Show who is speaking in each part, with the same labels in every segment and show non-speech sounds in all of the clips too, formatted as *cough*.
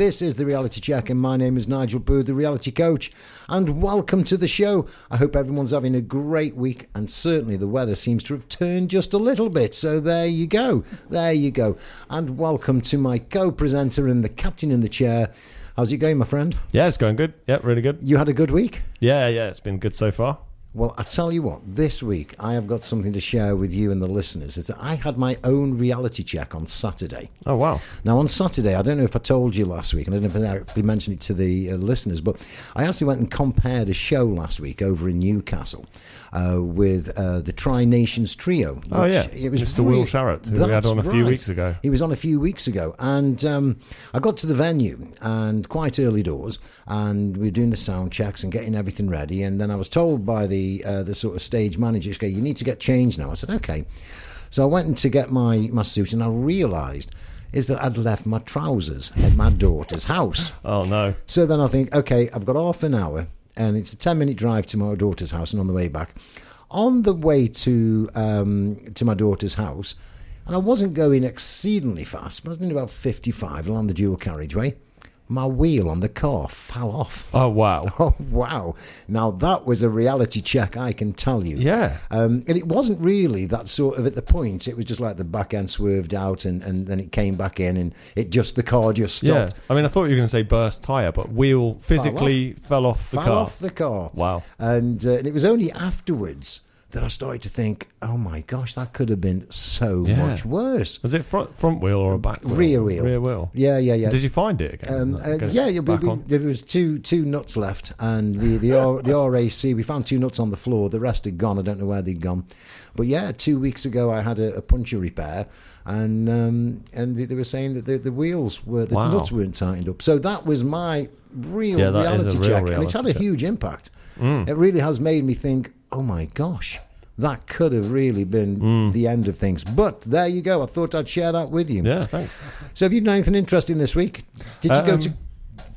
Speaker 1: This is the Reality Check, and my name is Nigel Booth, the Reality Coach, and welcome to the show. I hope everyone's having a great week, and certainly the weather seems to have turned just a little bit. So there you go, there you go, and welcome to my co-presenter and the captain in the chair. How's it going, my friend?
Speaker 2: Yeah, it's going good. Yeah, really good.
Speaker 1: You had a good week.
Speaker 2: Yeah, yeah, it's been good so far.
Speaker 1: Well, I tell you what, this week I have got something to share with you and the listeners. Is that I had my own reality check on Saturday.
Speaker 2: Oh wow!
Speaker 1: Now on Saturday, I don't know if I told you last week, and I don't know if I actually mentioned it to the uh, listeners, but I actually went and compared a show last week over in Newcastle uh, with uh, the Tri Nations Trio.
Speaker 2: Oh yeah, it was Mr. Will Sharratt, who we had on a few
Speaker 1: right.
Speaker 2: weeks ago.
Speaker 1: He was on a few weeks ago, and um, I got to the venue and quite early doors, and we were doing the sound checks and getting everything ready, and then I was told by the uh, the sort of stage manager, "Okay, you need to get changed now." I said, "Okay." So I went to get my, my suit, and I realised is that I'd left my trousers at my daughter's house. *laughs*
Speaker 2: Oh no!
Speaker 1: So then I think, okay, I've got half an hour and it's a 10 minute drive to my daughter's house and on the way back on the way to um, to my daughter's house and I wasn't going exceedingly fast but I was doing about 55 along the dual carriageway my wheel on the car fell off.
Speaker 2: Oh wow! *laughs*
Speaker 1: Oh wow! Now that was a reality check, I can tell you.
Speaker 2: Yeah.
Speaker 1: Um, and it wasn't really that sort of at the point. It was just like the back end swerved out, and, and then it came back in, and it just the car just stopped.
Speaker 2: Yeah. I mean, I thought you were going to say burst tire, but wheel physically fell off, fell off the
Speaker 1: fell
Speaker 2: car.
Speaker 1: Fell off the car.
Speaker 2: Wow!
Speaker 1: And, uh, and it was only afterwards that I started to think, oh my gosh, that could have been so
Speaker 2: Yeah.
Speaker 1: much worse.
Speaker 2: Was it front front wheel or a back wheel?
Speaker 1: Rear wheel.
Speaker 2: Rear wheel.
Speaker 1: Yeah, yeah, yeah.
Speaker 2: Did you find it again?
Speaker 1: Um, uh,
Speaker 2: it
Speaker 1: yeah, we, we, there was two two nuts left, and the the, *laughs* R, the RAC. We found two nuts on the floor. The rest had gone. I don't know where they'd gone. But yeah, two weeks ago I had a, a puncture repair, and um, and they, they were saying that the, the wheels were the
Speaker 2: Wow.
Speaker 1: nuts weren't tightened up. So that was my real
Speaker 2: Yeah,
Speaker 1: reality
Speaker 2: real
Speaker 1: check, and it's had a
Speaker 2: check.
Speaker 1: huge impact.
Speaker 2: Mm.
Speaker 1: It really has made me think, oh my gosh. That could have really been
Speaker 2: Mm.
Speaker 1: the end of things. But there you go. I thought I'd share that with you.
Speaker 2: Yeah, thanks.
Speaker 1: So, have you done anything interesting this week? Did you go
Speaker 2: Um,
Speaker 1: to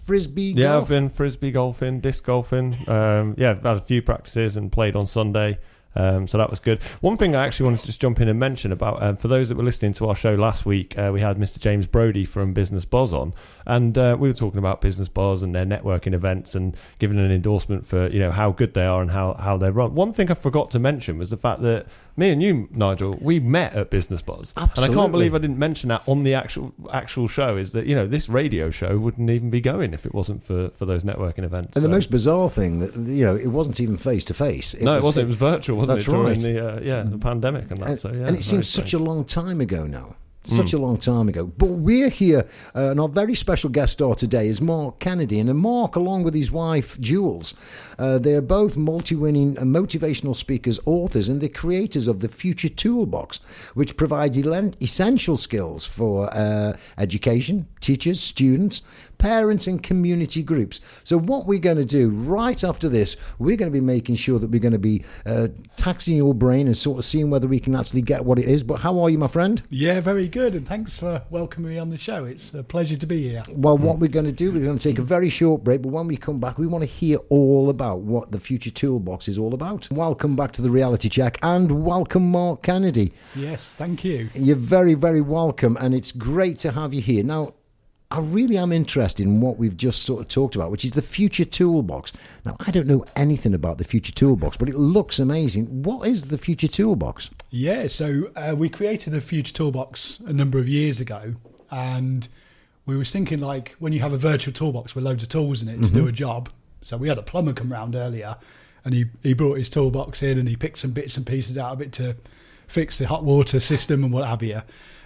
Speaker 1: frisbee
Speaker 2: Yeah,
Speaker 1: golf?
Speaker 2: I've been frisbee golfing, disc golfing. Um, yeah, I've had a few practices and played on Sunday. Um, so that was good. One thing I actually wanted to just jump in and mention about um, for those that were listening to our show last week, uh, we had Mr. James Brody from Business Buzz on, and uh, we were talking about Business Buzz and their networking events and giving an endorsement for you know how good they are and how how they run. One thing I forgot to mention was the fact that me and you, Nigel, we met at Business Buzz, and I can't believe I didn't mention that on the actual actual show. Is that you know this radio show wouldn't even be going if it wasn't for for those networking events.
Speaker 1: And the most bizarre thing that you know, it wasn't even face to face.
Speaker 2: no, it wasn't. It was virtual, wasn't it? During
Speaker 1: right.
Speaker 2: the uh, yeah the pandemic and that.
Speaker 1: and,
Speaker 2: so yeah,
Speaker 1: and it seems such a long time ago now. Such
Speaker 2: Mm.
Speaker 1: a long time ago. But we're here, uh, and our very special guest star today is Mark Kennedy. And Mark, along with his wife, Jules, uh, they're both multi winning motivational speakers, authors, and the creators of the Future Toolbox, which provides essential skills for uh, education, teachers, students, parents, and community groups. So, what we're going to do right after this, we're going to be making sure that we're going to be uh, taxing your brain and sort of seeing whether we can actually get what it is. But how are you, my friend?
Speaker 3: Yeah, very good, and thanks for welcoming me on the show. It's a pleasure to be here.
Speaker 1: Well, what we're going to do, we're going to take a very short break, but when we come back, we want to hear all about what the Future Toolbox is all about. Welcome back to the Reality Check and welcome, Mark Kennedy.
Speaker 3: Yes, thank you.
Speaker 1: You're very, very welcome, and it's great to have you here. Now, I really am interested in what we've just sort of talked about, which is the Future Toolbox. Now, I don't know anything about the Future Toolbox, but it looks amazing. What is the Future Toolbox?
Speaker 3: Yeah, so uh, we created the Future Toolbox a number of years ago, and we was thinking like when you have a virtual toolbox with loads of tools in it to do a job. So we had a plumber come round earlier, and he he brought his toolbox in and he picked some bits and pieces out of it to fix the hot water system and what have you.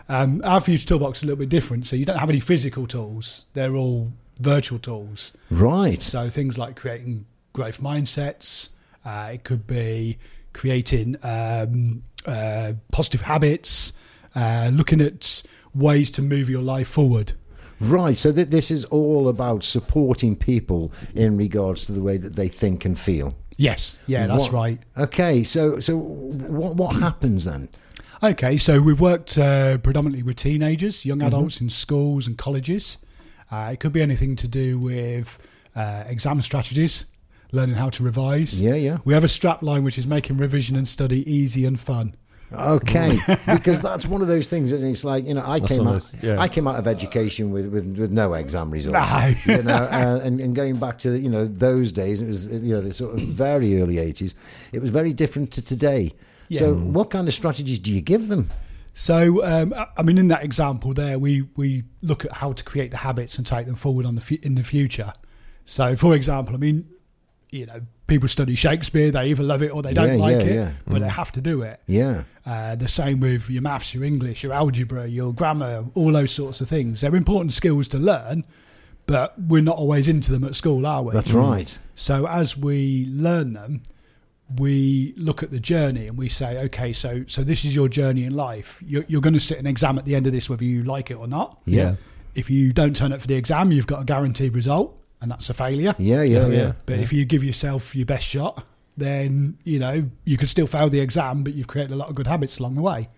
Speaker 3: Um, our Future Toolbox is a little bit different, so you don't have any physical tools; they're all virtual tools.
Speaker 1: Right.
Speaker 3: So things like creating growth mindsets. Uh, it could be creating um, uh, positive habits, uh, looking at ways to move your life forward.
Speaker 1: Right, so th- this is all about supporting people in regards to the way that they think and feel.
Speaker 3: Yes, yeah, that's
Speaker 1: What-
Speaker 3: right.
Speaker 1: Okay, so so what what happens then?
Speaker 3: Okay, so we've worked uh, predominantly with teenagers, young adults in schools and colleges. Uh, it could be anything to do with uh, exam strategies, learning how to revise.
Speaker 1: Yeah, yeah.
Speaker 3: We have a strap line which is making revision and study easy and fun.
Speaker 1: Okay, *laughs* because that's one of those things, and it's like you know, I
Speaker 2: That's
Speaker 1: came out,
Speaker 2: of yeah.
Speaker 1: I came out of education with, with, with no exam results,
Speaker 3: No.
Speaker 1: you know, uh, and, and going back to you know those days, it was you know the sort of very early eighties. It was very different to today. So, what kind of strategies do you give them?
Speaker 3: So, um, I- mean, in that example there, we we look at how to create the habits and take them forward on the fu- in the future. So, for example, I mean, you know, people study Shakespeare; they either love it or they don't
Speaker 1: Yeah,
Speaker 3: like
Speaker 1: yeah,
Speaker 3: it,
Speaker 1: yeah.
Speaker 3: but they have to do it.
Speaker 1: Yeah,
Speaker 3: Uh, the same with your maths, your English, your algebra, your grammar, all those sorts of things. They're important skills to learn, but we're not always into them at school, are we?
Speaker 1: that's right.
Speaker 3: So as we learn them, we look at the journey and we say, okay, so so this is your journey in life. You're, you're going to sit an exam at the end of this, whether you like it or not.
Speaker 1: Yeah,
Speaker 3: If you don't turn up for the exam, you've got a guaranteed result, and that's a failure.
Speaker 1: yeah, yeah,
Speaker 2: Yeah,
Speaker 1: yeah.
Speaker 2: yeah.
Speaker 3: But if you give yourself your best shot, then you know you could still fail the exam, but you've created a lot of good habits along the way.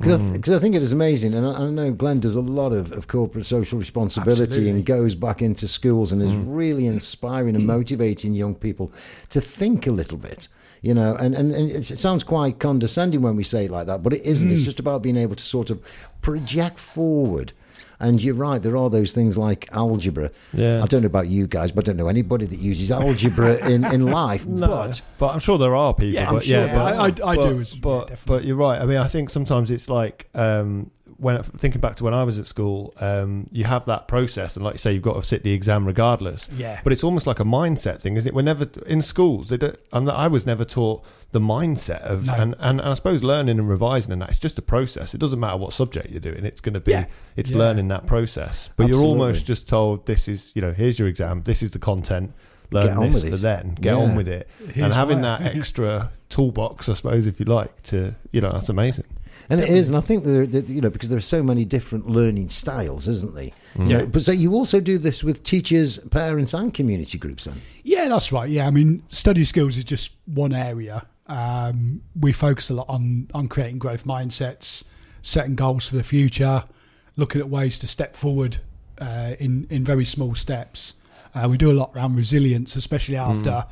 Speaker 1: Because I, th- mm. I think it is amazing, and I, I know Glen does a lot of, of corporate social responsibility
Speaker 3: Absolutely.
Speaker 1: and goes back into schools and is mm. really inspiring and motivating young people to think a little bit. You know, and, and, and it sounds quite condescending when we say it like that, but it isn't. It's mm. just about being able to sort of project forward. And you're right, there are those things like algebra.
Speaker 2: Yeah.
Speaker 1: I don't know about you guys, but I don't know anybody that uses algebra in, in *laughs* life.
Speaker 2: No,
Speaker 1: But
Speaker 2: but I'm sure there are people.
Speaker 3: Yeah, I'm
Speaker 2: but,
Speaker 3: sure
Speaker 2: yeah, but,
Speaker 3: I- I- I
Speaker 2: but,
Speaker 3: do as- yeah,
Speaker 2: but but you're right. I mean, I think sometimes it's like um, when thinking back to when I was at school, um, you have that process, and like you say, you've got to sit the exam regardless.
Speaker 3: Yeah.
Speaker 2: But it's almost like a mindset thing, isn't it? We're never in schools. They don't, and I was never taught the mindset of,
Speaker 3: No.
Speaker 2: and, and, and I suppose learning and revising and that. It's just a process. It doesn't matter what subject you're doing. It's going to be.
Speaker 3: Yeah.
Speaker 2: It's
Speaker 3: Yeah.
Speaker 2: learning that process. But
Speaker 1: Absolutely.
Speaker 2: you're almost just told this is you know here's your exam. This is the content. Learn this for
Speaker 1: it.
Speaker 2: then. Get
Speaker 1: Yeah.
Speaker 2: on with it and having
Speaker 3: why.
Speaker 2: that *laughs* extra toolbox, I suppose, if you like, to you know, that's amazing.
Speaker 1: And it is, and I think there, there, you know, because there are so many different learning styles, isn't there? You
Speaker 3: Yeah.
Speaker 1: know, but so you also do this with teachers, parents, and community groups. Then,
Speaker 3: Yeah, that's right. Yeah, I mean, study skills is just one area. Um, we focus a lot on on creating growth mindsets, setting goals for the future, looking at ways to step forward uh, in in very small steps. Uh, we do a lot around resilience, especially after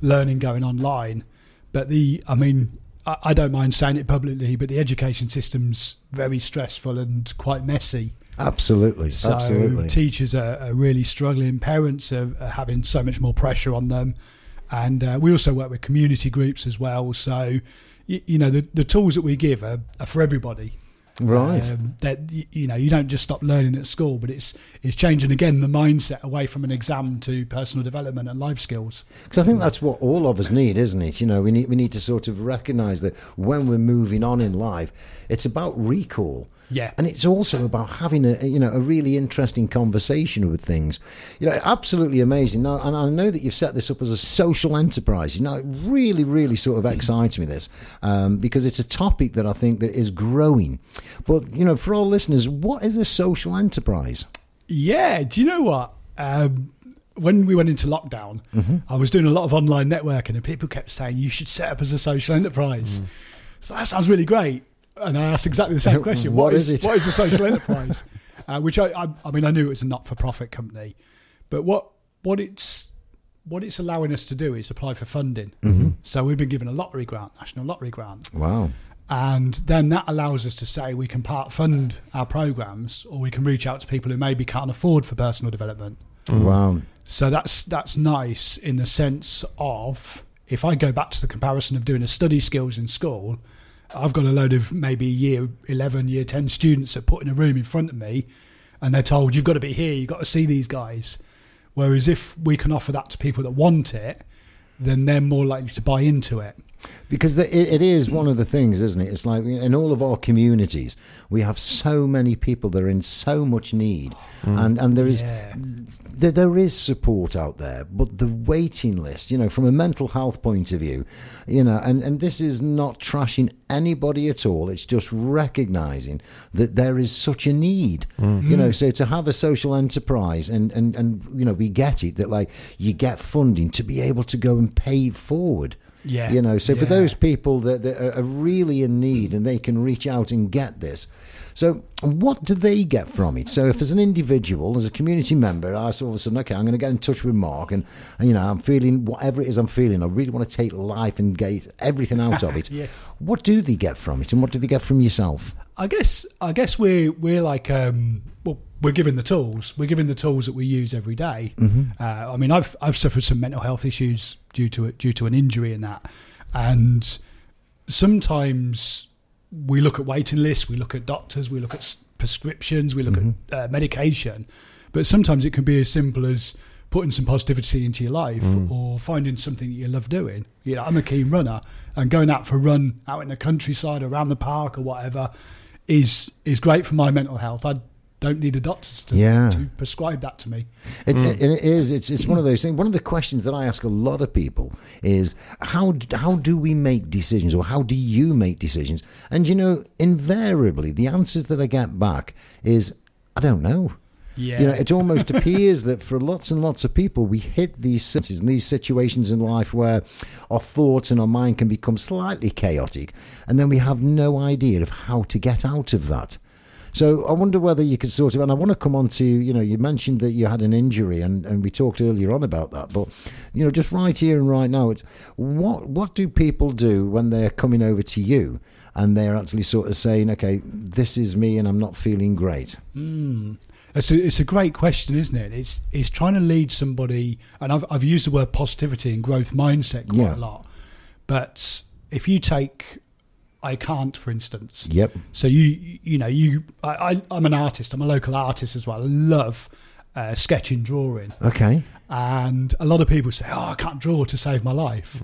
Speaker 3: learning going online. But the, I mean, I, don't mind saying it publicly, but the education system's very stressful and quite messy.
Speaker 1: absolutely,
Speaker 3: So
Speaker 1: absolutely.
Speaker 3: teachers are, are really struggling. Parents are, are having so much more pressure on them, and uh, we also work with community groups as well. So, you, you know, the, the tools that we give are, are for everybody.
Speaker 1: Right.
Speaker 3: Um, that you know, you don't just stop learning at school, but it's it's changing again the mindset away from an exam to personal development and life skills.
Speaker 1: Because I think that's what all of us need, isn't it? You know, we need we need to sort of recognise that when we're moving on in life, it's about recall.
Speaker 3: Yeah.
Speaker 1: And it's also about having a you know a really interesting conversation with things, you know, absolutely amazing. Now, and I know that you've set this up as a social enterprise. You know, it really, really sort of excites me this um, because it's a topic that I think that is growing. But you know, for our listeners, what is a social enterprise?
Speaker 3: Yeah, do you know what? Um, when we went into lockdown,
Speaker 1: Mm-hmm.
Speaker 3: I was doing a lot of online networking, and people kept saying you should set up as a social enterprise.
Speaker 1: Mm.
Speaker 3: So that sounds really great. And I asked exactly the same *laughs* question:
Speaker 1: What
Speaker 3: what
Speaker 1: is
Speaker 3: is,
Speaker 1: it?
Speaker 3: What is a social enterprise? *laughs* uh, which I, I, I mean, I knew it was a not-for-profit company, but what what it's what it's allowing us to do is apply for funding.
Speaker 1: Mm-hmm.
Speaker 3: So we've been given a lottery grant, national lottery grant,
Speaker 1: Wow.
Speaker 3: and then that allows us to say we can part fund our programs, or we can reach out to people who maybe can't afford for personal development.
Speaker 1: Wow.
Speaker 3: So that's that's nice in the sense of if I go back to the comparison of doing a study skills in school, I've got a load of maybe year eleven, year ten students that put in a room in front of me, and they're told you've got to be here, you've got to see these guys. Whereas if we can offer that to people that want it, then they're more likely to buy into it.
Speaker 1: Because the, it, it is one of the things, isn't it? It's like in all of our communities, we have so many people that are in so much need, mm. and and there is
Speaker 3: Yeah.
Speaker 1: there, there is support out there, but the waiting list, you know, from a mental health point of view, you know, and and this is not trashing anybody at all. It's just recognizing that there is such a need, mm. you know. Mm. So to have a social enterprise, and and and you know, we get it that like you get funding to be able to go and pay forward
Speaker 3: Yeah.
Speaker 1: You know, so for those people that, that are are really in need and they can reach out and get this. So, what do they get from it? So, if as an individual, as a community member, I all of a sudden, okay, I'm going to get in touch with Mark, and, and you know, I'm feeling whatever it is I'm feeling. I really want to take life and get everything out of it. *laughs*
Speaker 3: Yes.
Speaker 1: What do they get from it, and what do they get from yourself?
Speaker 3: I guess I guess we're we're like um, well we're given the tools we're given the tools that we use every day. Uh, I mean I've I've suffered some mental health issues due to it due to an injury and that, and sometimes we look at waiting lists, we look at doctors, we look at s- prescriptions, we look at uh, medication, but sometimes it can be as simple as putting some positivity into your life or finding something that you love doing. You know, I'm a keen runner, and going out for a run out in the countryside, around the park, or whatever, is is great for my mental health. I don't need a doctor to,
Speaker 1: Yeah.
Speaker 3: to prescribe that to me. Hmm.
Speaker 1: It, and it is. It's it's one of those things. One of the questions that I ask a lot of people is how how do we make decisions, or how do you make decisions? And you know, invariably, the answers that I get back is I don't know.
Speaker 3: Yeah,
Speaker 1: You know, it almost *laughs* appears that for lots and lots of people, we hit these senses and these situations in life where our thoughts and our mind can become slightly chaotic, and then we have no idea of how to get out of that. So I wonder whether you could sort of, and I want to come on to, you know, you mentioned that you had an injury, and, and we talked earlier on about that, but you know, just right here and right now, it's what what do people do when they're coming over to you and they're actually sort of saying, okay, this is me, and I'm not feeling great.
Speaker 3: Mm. It's a, it's a great question, isn't it? It's it's trying to lead somebody, and I've I've used the word positivity and growth mindset quite
Speaker 1: Yeah.
Speaker 3: a lot. But if you take, I can't, for instance.
Speaker 1: Yep.
Speaker 3: So you you know you I, I I'm an artist. I'm a local artist as well. I love uh, sketching, drawing,
Speaker 1: Okay.
Speaker 3: and a lot of people say, "Oh, I can't draw to save my life,"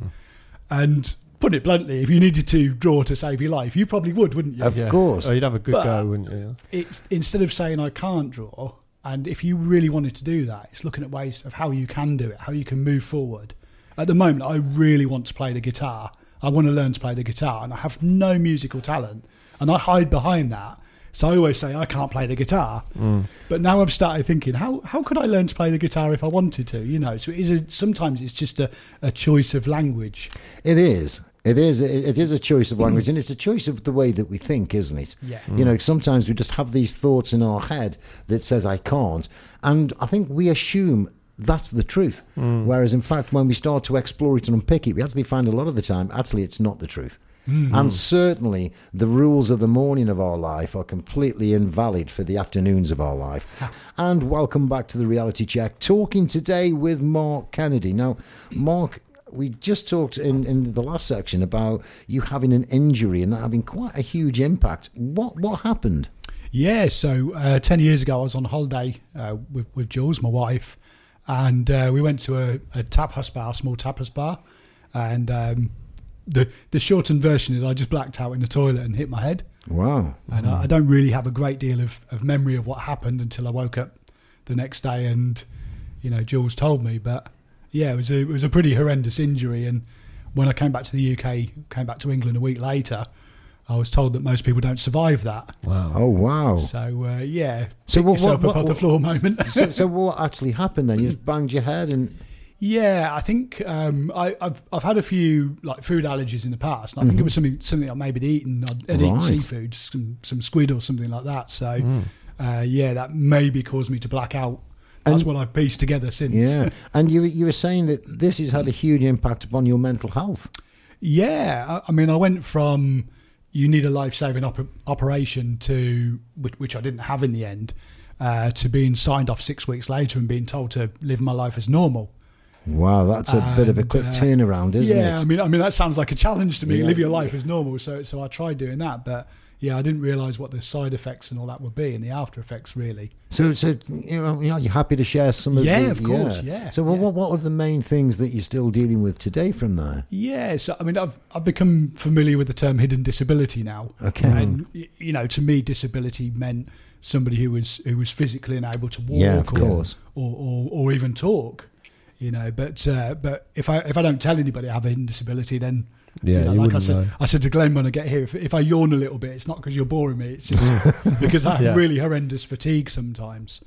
Speaker 3: and put it bluntly, if you needed to draw to save your life, you probably would, wouldn't you?
Speaker 1: Of course.
Speaker 2: Oh, you'd have a good
Speaker 3: But-
Speaker 2: go, wouldn't you?
Speaker 3: it's instead of saying I can't draw, and if you really wanted to do that, it's looking at ways of how you can do it, how you can move forward. At the moment, I really want to play the guitar. I want to learn to play the guitar, and I have no musical talent, and I hide behind that. So I always say I can't play the guitar. Mm. But now I've started thinking, how how could I learn to play the guitar if I wanted to? You know, so it is a, sometimes it's just a, a choice of language.
Speaker 1: It is. It is. It is a choice of language, and it's a choice of the way that we think, isn't it?
Speaker 3: Yeah.
Speaker 1: You know, sometimes we just have these thoughts in our head that says I can't, and I think we assume that's the truth. Whereas, in fact, when we start to explore it and unpick it, we actually find a lot of the time actually it's not the truth. And certainly, the rules of the morning of our life are completely invalid for the afternoons of our life. and welcome back to the reality check. Talking today with Mark Kennedy. Now, Mark, we just talked in, in the last section about you having an injury and that having quite a huge impact. What what happened?
Speaker 3: Yeah, so uh, 10 years ago, I was on holiday uh, with, with Jules, my wife, and uh, we went to a, a tapas bar, a small tapas bar. And um, the, the shortened version is I just blacked out in the toilet and hit my head.
Speaker 1: Wow.
Speaker 3: And I, I don't really have a great deal of, of memory of what happened until I woke up the next day and, you know, Jules told me. But yeah, it was a, it was a pretty horrendous injury. And when I came back to the UK, came back to England a week later, I was told that most people don't survive that.
Speaker 2: Wow.
Speaker 1: Oh wow.
Speaker 3: So uh, yeah,
Speaker 1: So
Speaker 3: pick
Speaker 1: what-
Speaker 3: yourself
Speaker 1: what-
Speaker 3: up off the floor moment.
Speaker 1: so, so *laughs* what actually happened then? You just banged your head and
Speaker 3: yeah, I think um, I, I've I've had a few like food allergies in the past. And I think it was something something I maybe eaten. I'd, I'd eaten seafood, some some squid or something like that. So
Speaker 2: Mm.
Speaker 3: uh, yeah, that maybe caused me to black out. That's
Speaker 1: And-
Speaker 3: what I've pieced together since.
Speaker 1: yeah. and you you were saying that this has had a huge impact upon your mental health.
Speaker 3: Yeah, I, I mean, I went from you need a life saving op- operation to which, which I didn't have in the end, uh, to being signed off six weeks later and being told to live my life as normal.
Speaker 1: Wow, that's a bit of a quick
Speaker 3: uh,
Speaker 1: turnaround, isn't
Speaker 3: yeah,
Speaker 1: it?
Speaker 3: I mean, I mean that sounds like a challenge to me.
Speaker 1: Yeah.
Speaker 3: Live your life as normal. So, so I tried doing that, but yeah, I didn't realise what the side effects and all that would be, and the after effects really.
Speaker 1: So, so you know, you know, you're happy to share some of
Speaker 3: Yeah,
Speaker 1: the,
Speaker 3: of course, yeah,
Speaker 1: So, what
Speaker 3: yeah.
Speaker 1: what what are the main things that you're still dealing with today from there?
Speaker 3: Yeah, so I mean, I've I've become familiar with the term hidden disability now.
Speaker 1: Okay.
Speaker 3: and you know, to me, disability meant somebody who was who was physically unable to walk,
Speaker 1: Yeah, of
Speaker 3: or,
Speaker 1: course.
Speaker 3: or, or or even talk. You know, but uh, but if I if I don't tell anybody I have a hidden disability, then
Speaker 2: Yeah,
Speaker 3: you know, like I said,
Speaker 2: know.
Speaker 3: I said to Glen when I get here, if, if I yawn a little bit, it's not because you're boring me. It's just *laughs* because I have
Speaker 2: Yeah.
Speaker 3: really horrendous fatigue sometimes.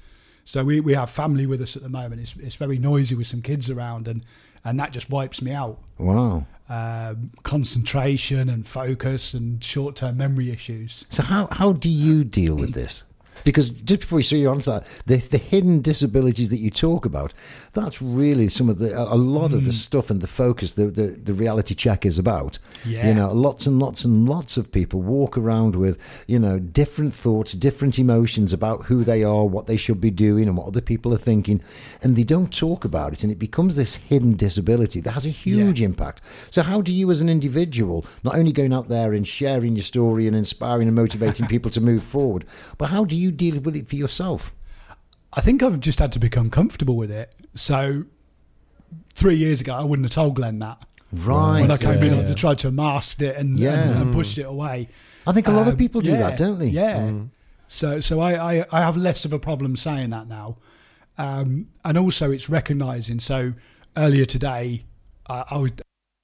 Speaker 3: So we, we have family with us at the moment. It's it's very noisy with some kids around, and and that just wipes me out.
Speaker 1: Wow.
Speaker 3: Um, concentration and focus and short term memory issues.
Speaker 1: So how how do you deal with this? Because just before you see your answer, the the hidden disabilities that you talk about, that's really some of the a lot of the hmm. stuff and the focus that the the reality check is about.
Speaker 3: Yeah.
Speaker 1: You know, lots and lots and lots of people walk around with you know different thoughts, different emotions about who they are, what they should be doing, and what other people are thinking, and they don't talk about it, and it becomes this hidden disability that has a huge impact. So how do you, as an individual, not only going out there and sharing your story and inspiring and motivating people to move forward, but how do you deal with it for yourself?
Speaker 3: I think I've just had to become comfortable with it. So three years ago, I wouldn't have told Glen that.
Speaker 1: Right.
Speaker 3: when I came in,
Speaker 2: yeah.
Speaker 3: I tried to mask it and,
Speaker 1: Yeah.
Speaker 3: and, and pushed it away.
Speaker 1: I think a lot of
Speaker 3: Um,
Speaker 1: people do
Speaker 3: yeah,
Speaker 1: that, don't they?
Speaker 3: Yeah. So so I, I, I have less of a problem saying that now. Um, and also it's recognizing. So earlier today, I, I was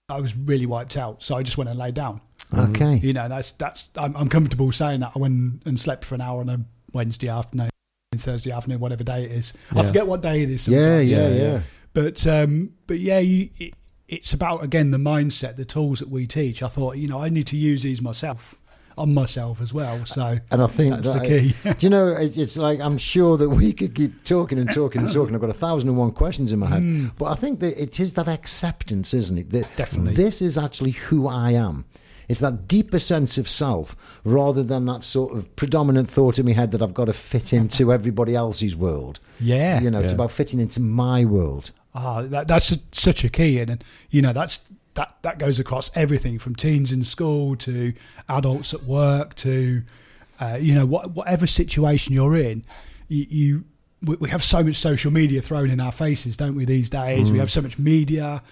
Speaker 3: I was really wiped out. So I just went and lay down.
Speaker 1: Okay.
Speaker 3: You know, that's that's I'm, I'm comfortable saying that. I went and slept for an hour and a Wednesday afternoon, Thursday afternoon, whatever day it is. I forget what day it is.
Speaker 1: Yeah,
Speaker 3: Sometimes.
Speaker 1: yeah,
Speaker 2: Yeah,
Speaker 1: yeah.
Speaker 2: yeah.
Speaker 3: But um, but yeah, you, it, it's about again the mindset, the tools that we teach. I thought, you know, I need to use these myself on myself as well. So
Speaker 1: And I think
Speaker 3: that's
Speaker 1: that,
Speaker 3: the key.
Speaker 1: Do you know, it- it's like I'm sure that we could keep talking and talking and talking. I've got a thousand and one questions in my head. But I think that it is that acceptance, isn't it? That
Speaker 3: Definitely.
Speaker 1: This is actually who I am. It's that deeper sense of self rather than that sort of predominant thought in my head that I've got to fit into *laughs* everybody else's world.
Speaker 3: Yeah.
Speaker 1: You know, it's about fitting into my world.
Speaker 3: Ah, that, that's a, such a key, and, you know that's that that goes across everything from teens in school to adults at work to uh, you know what, whatever situation you're in. You, you we, we have so much social media thrown in our faces, don't we? These days, we have so much media.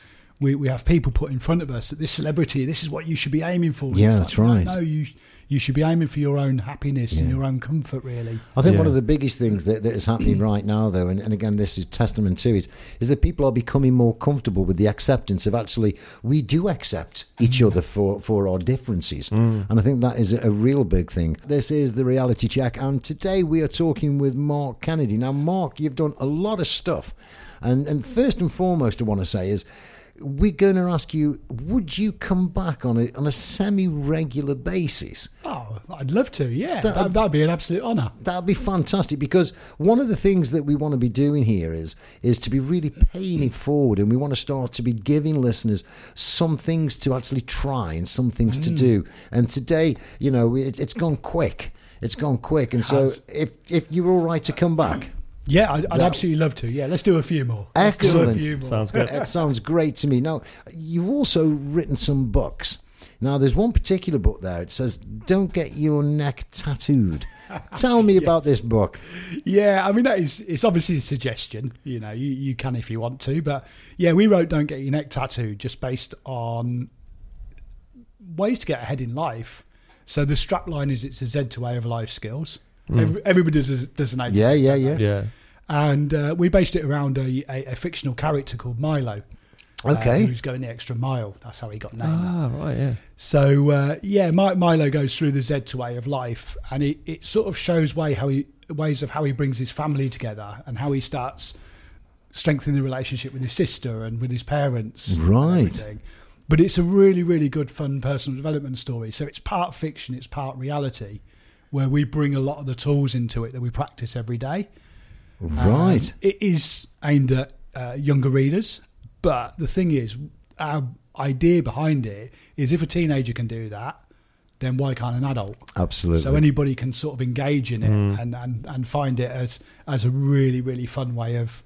Speaker 3: We, we have people put in front of us that this celebrity, this is what you should be aiming for.
Speaker 1: Yeah,
Speaker 3: it's
Speaker 1: that's right.
Speaker 3: No, you you should be aiming for your own happiness and your own comfort, really.
Speaker 1: I think one of the biggest things that, that is happening *clears throat* right now, though, and, and again, this is testament to it, is that people are becoming more comfortable with the acceptance of actually we do accept each mm. other for, for our differences. Mm. And I think that is a, a real big thing. This is the reality check, and today we are talking with Mark Kennedy. Now, Mark, you've done a lot of stuff. And, and first and foremost, I want to say is we're going to ask you would you come back on a, on a semi regular basis?
Speaker 3: Oh, I'd love to. Yeah,
Speaker 1: That-
Speaker 3: that'd be an absolute honour.
Speaker 1: That'd be fantastic because one of the things that we want to be doing here is is to be really paying it forward, and we want to start to be giving listeners some things to actually try and some things to mm. do. And today, you know, it, it's gone quick. It's gone quick, and so if if you're all right to come back,
Speaker 3: Yeah, I'd, I'd absolutely love to. Yeah, let's do a few more. Let's
Speaker 1: Excellent.
Speaker 3: few more.
Speaker 2: Sounds good.
Speaker 1: it sounds great to me. Now, you've also written some books. Now, there's one particular book there. It says, "Don't get your neck tattooed." *laughs* Tell me about this book.
Speaker 3: Yeah, I mean that is it's obviously a suggestion. You know, you, you can if you want to, but yeah, we wrote "Don't Get Your Neck Tattooed" just based on ways to get ahead in life. So the strap line is it's a Z to A of life skills. Every, everybody does, does an A to
Speaker 1: Yeah, yeah, yeah.
Speaker 2: Yeah.
Speaker 3: And uh, we based it around a, a, a fictional character called Milo. uh,
Speaker 1: Okay.
Speaker 3: who's going the extra mile. That's how he got named. that.
Speaker 2: Ah, right, yeah.
Speaker 3: So uh, yeah, Mi- Milo goes through the Z to A of life, and it, it sort of shows way how he ways of how he brings his family together and how he starts strengthening the relationship with his sister and with his parents.
Speaker 1: Right.
Speaker 3: But it's a really, really good, fun personal development story. So it's part fiction, it's part reality, where we bring a lot of the tools into it that we practice every day.
Speaker 1: Right.
Speaker 3: Um, it is aimed at uh, younger readers, but the thing is, our idea behind it is if a teenager can do that, then why can't an adult?
Speaker 1: Absolutely.
Speaker 3: So anybody can sort of engage in it
Speaker 2: Mm.
Speaker 3: and, and, and find it as as a really really fun way of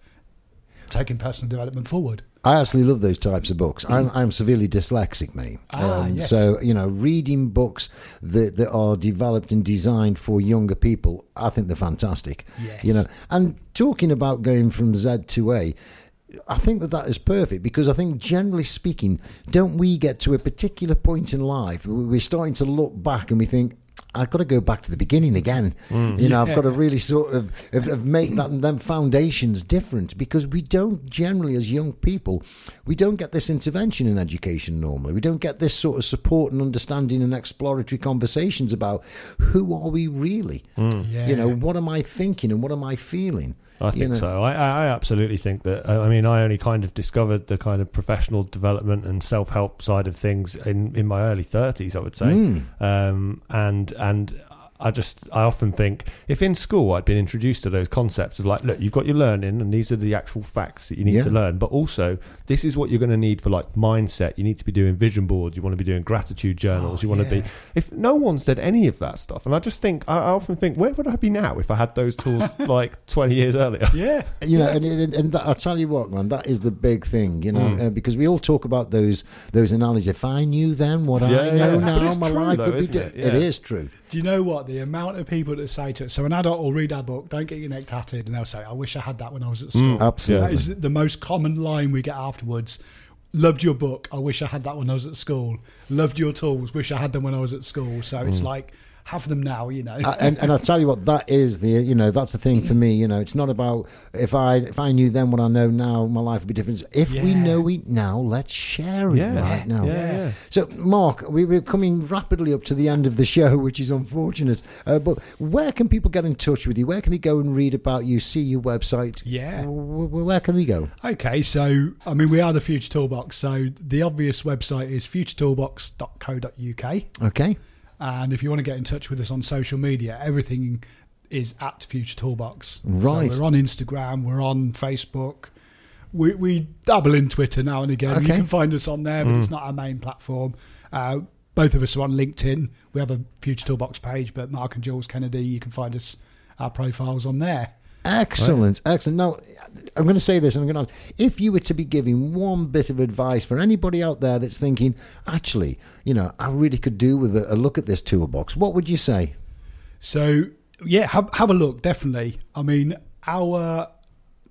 Speaker 3: taking personal development forward.
Speaker 1: I actually love those types of books. I'm, I'm severely dyslexic, me.
Speaker 3: Ah, yes.
Speaker 1: So, you know, reading books that, that are developed and designed for younger people, I think they're fantastic.
Speaker 3: Yes.
Speaker 1: You know, and talking about going from Z to A, I think that that is perfect because I think, generally speaking, don't we get to a particular point in life where we're starting to look back and we think, I've got to go back to the beginning again. Mm. You know, I've got to really sort of, of, of make that them foundations different because we don't generally, as young people, we don't get this intervention in education normally. We don't get this sort of support and understanding and exploratory conversations about who are we really.
Speaker 3: Yeah.
Speaker 1: You know, what am I thinking and what am I feeling?
Speaker 2: I
Speaker 1: You
Speaker 2: think
Speaker 1: know?
Speaker 2: so. I, I absolutely think that. I I mean, I only kind of discovered the kind of professional development and self help side of things in, in my early thirties. I would say,
Speaker 1: Mm.
Speaker 2: um, and and I just I often think if in school I'd been introduced to those concepts of like, look, you've got your learning, and these are the actual facts that you need
Speaker 1: Yeah.
Speaker 2: to learn, but also this is what you're going to need for like mindset. You need to be doing vision boards. You want to be doing gratitude journals.
Speaker 3: Oh,
Speaker 2: you want to be. If no one's did any of that stuff, and I just think I, I often think, where would I be now if I had those tools *laughs* like 20 years earlier?
Speaker 3: Yeah.
Speaker 1: you know, and, and, and that, I'll tell you what, man, that is the big thing, you know,
Speaker 2: Mm.
Speaker 1: uh, because we all talk about those those analogies. If I knew then what
Speaker 2: Yeah,
Speaker 1: I know
Speaker 2: yeah.
Speaker 1: Now,
Speaker 2: it's
Speaker 1: my
Speaker 2: true
Speaker 1: life
Speaker 2: though,
Speaker 1: would be
Speaker 2: isn't it?
Speaker 1: It
Speaker 2: Yeah.
Speaker 1: is true.
Speaker 3: Do you know what? The amount of people that say to it, so an adult will read our book, don't get your neck tatted, and they'll say, I wish I had that when I was at school.
Speaker 2: Mm,
Speaker 1: Absolutely.
Speaker 3: That is the most common line we get afterwards. Loved your book. I wish I had that when I was at school. Loved your tools. Wish I had them when I was at school. So it's like, have them now, you know.
Speaker 1: Uh, and and I'll tell you what, that is the you know that's the thing for me. You know, it's not about if I if I knew then what I know now, my life would be different. If we know it now, let's share it
Speaker 2: Yeah.
Speaker 1: right now.
Speaker 2: Yeah, yeah.
Speaker 1: So, Mark, we, we're coming rapidly up to the end of the show, *laughs* which is unfortunate. Uh, but where can people get in touch with you? Where can they go and read about you? See your website?
Speaker 3: Yeah.
Speaker 1: W- w- where can we go?
Speaker 3: Okay, so I mean, we are the Future Toolbox. So the obvious website is futuretoolbox.co.uk.
Speaker 1: Okay.
Speaker 3: And if you want to get in touch with us on social media, everything is at Future Toolbox.
Speaker 1: Right.
Speaker 3: So we're on Instagram, we're on Facebook. We, we dabble in Twitter now and again. You can find us on there, but it's not our main platform. Uh, both of us are on LinkedIn. We have a Future Toolbox page, but Mark and Jules Kennedy, you can find us our profiles on there.
Speaker 1: Excellent, excellent. Now, I'm going to say this, and I'm going to ask if you were to be giving one bit of advice for anybody out there that's thinking, actually, you know, I really could do with a, a look at this toolbox, what would you say?
Speaker 3: So yeah, have have a look. Definitely. I mean, our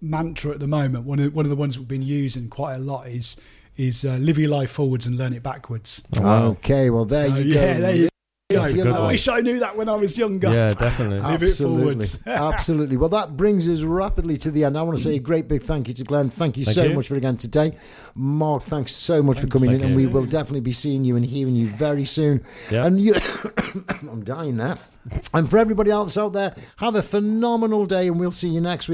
Speaker 3: mantra at the moment, one of one of the ones we've been using quite a lot is is uh, live your life forwards and learn it backwards.
Speaker 1: Okay, well, there
Speaker 3: So,
Speaker 1: you go.
Speaker 3: yeah, there you go.
Speaker 2: That's a good
Speaker 3: I
Speaker 2: one.
Speaker 3: wish I knew that when I was younger.
Speaker 2: Yeah, definitely. *laughs*
Speaker 3: Live it
Speaker 1: Absolutely.
Speaker 3: forwards. *laughs*
Speaker 1: Absolutely. Well, that brings us rapidly to the end. I want to say a great big thank you to Glen. Thank you
Speaker 2: Thank
Speaker 1: so
Speaker 2: you.
Speaker 1: much for again today. Mark, thanks so much for coming
Speaker 2: Thank
Speaker 1: in, and we will definitely be seeing you and hearing you very soon.
Speaker 2: Yeah.
Speaker 1: And you, *coughs* I'm dying there. And for everybody else out there, have a phenomenal day, and we'll see you next week.